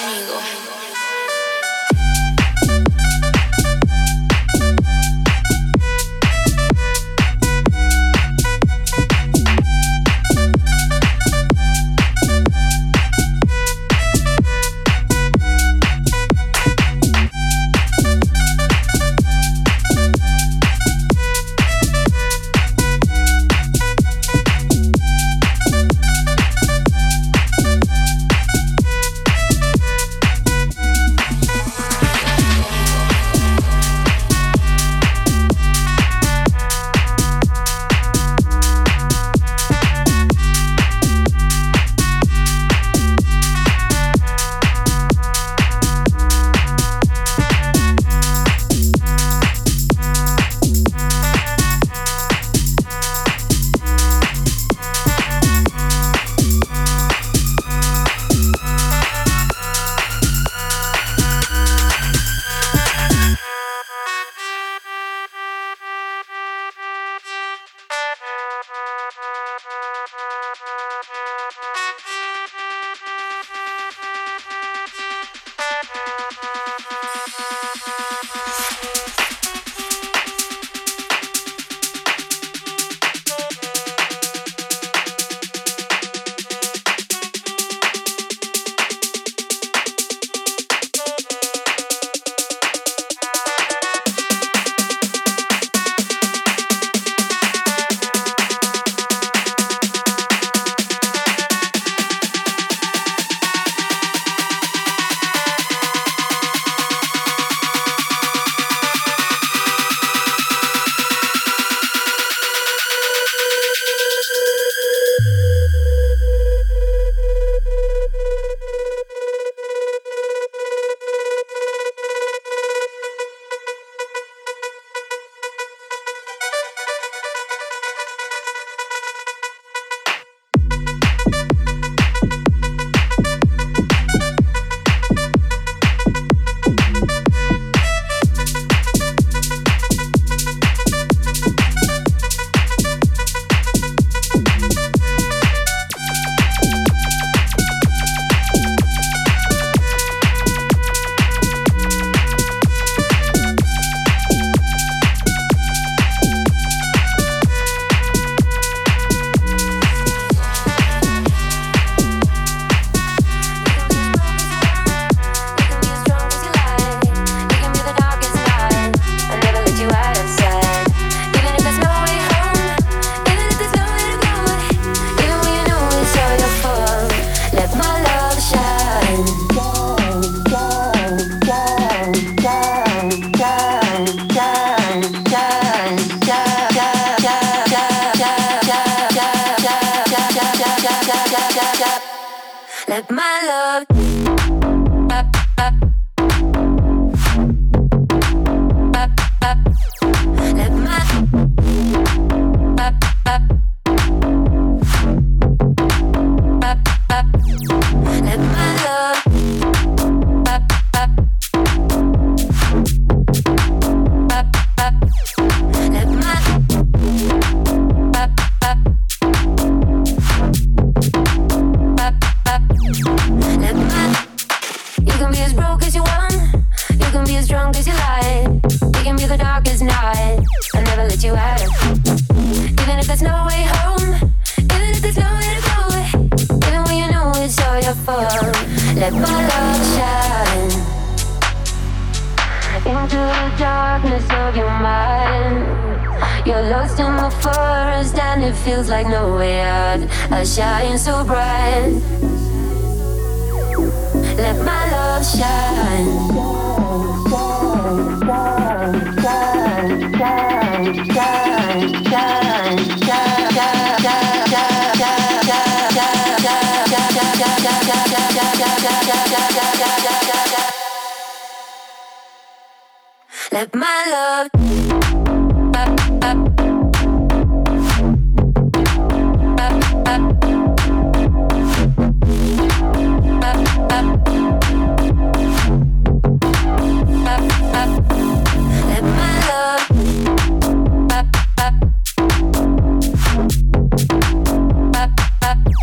conmigo. Let my love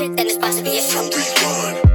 Thank you.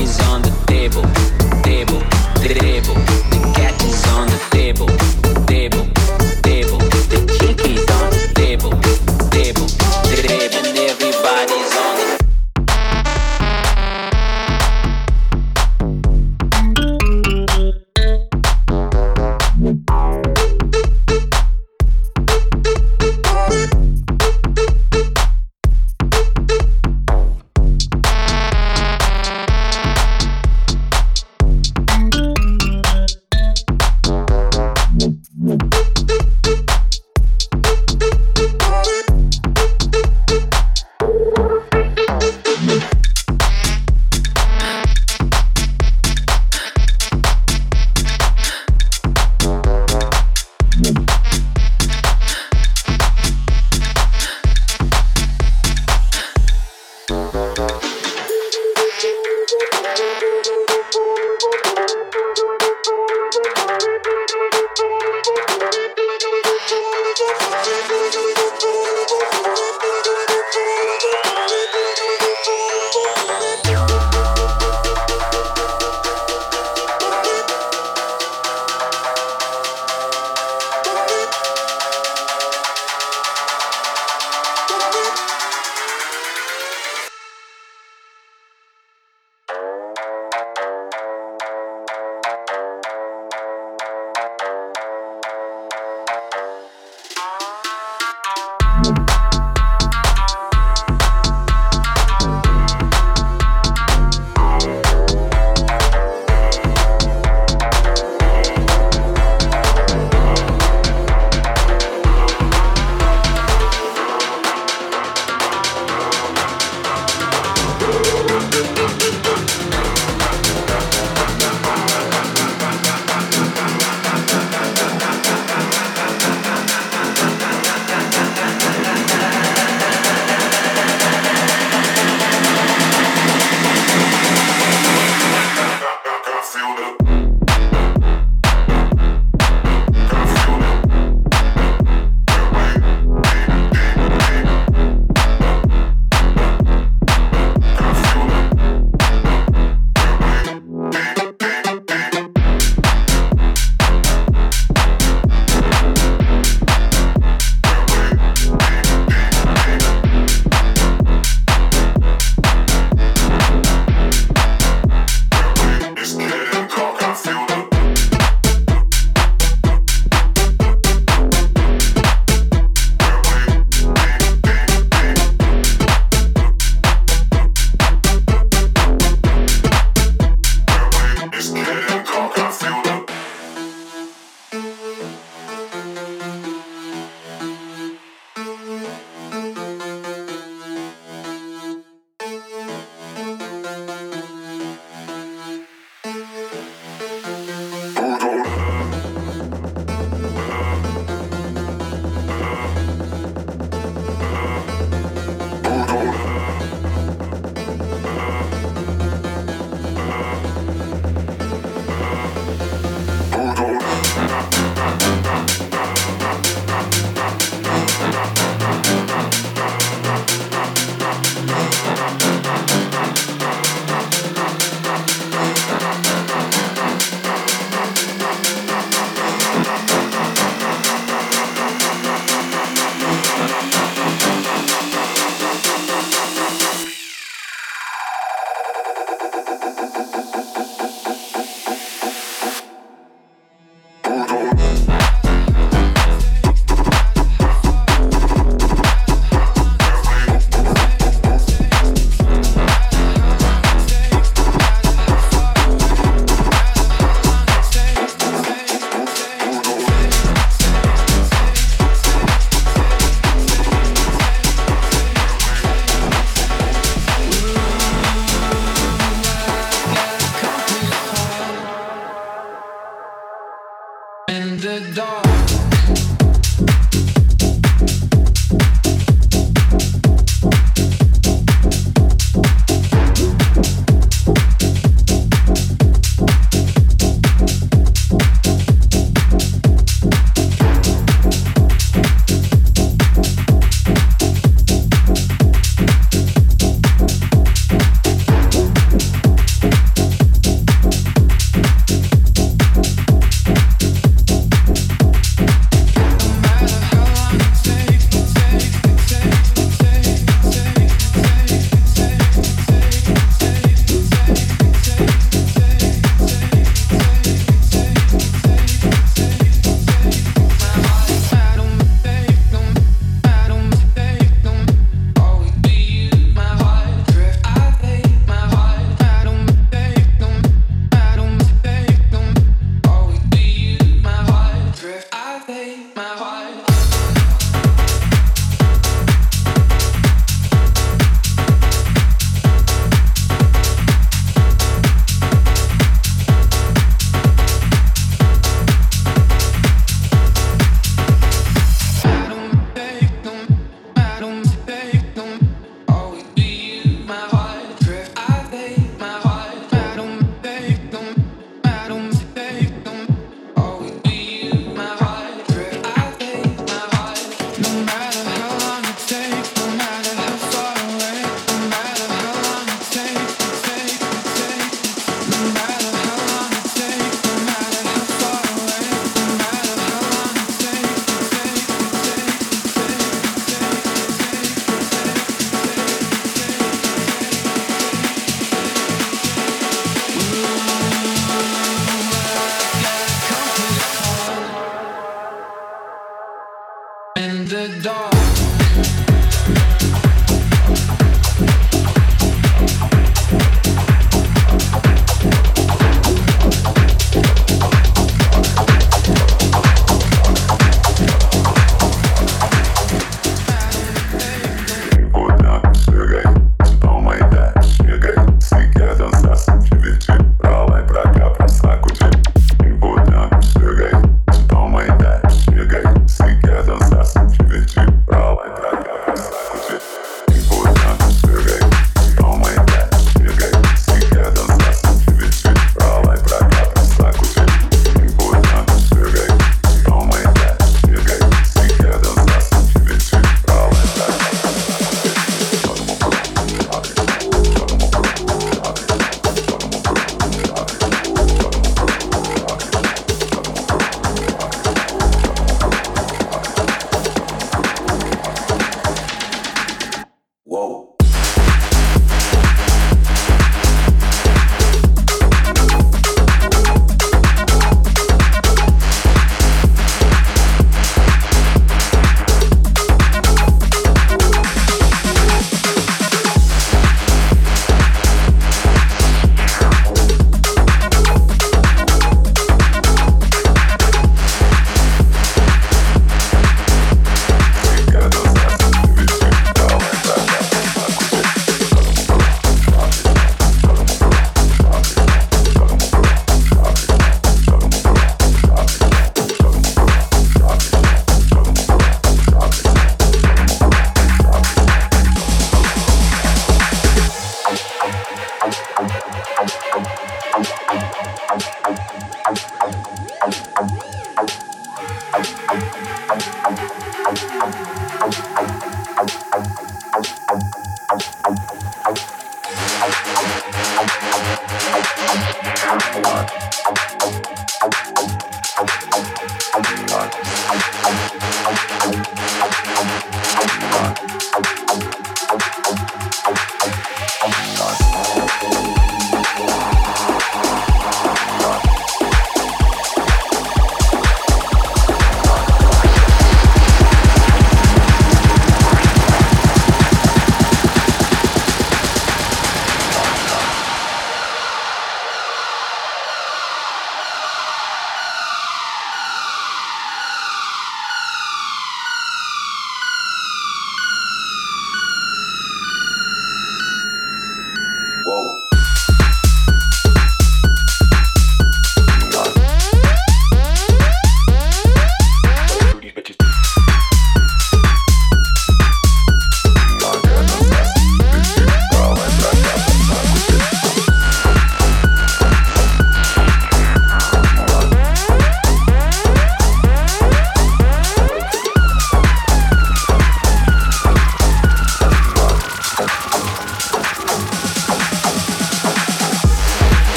Is on the table, table, table.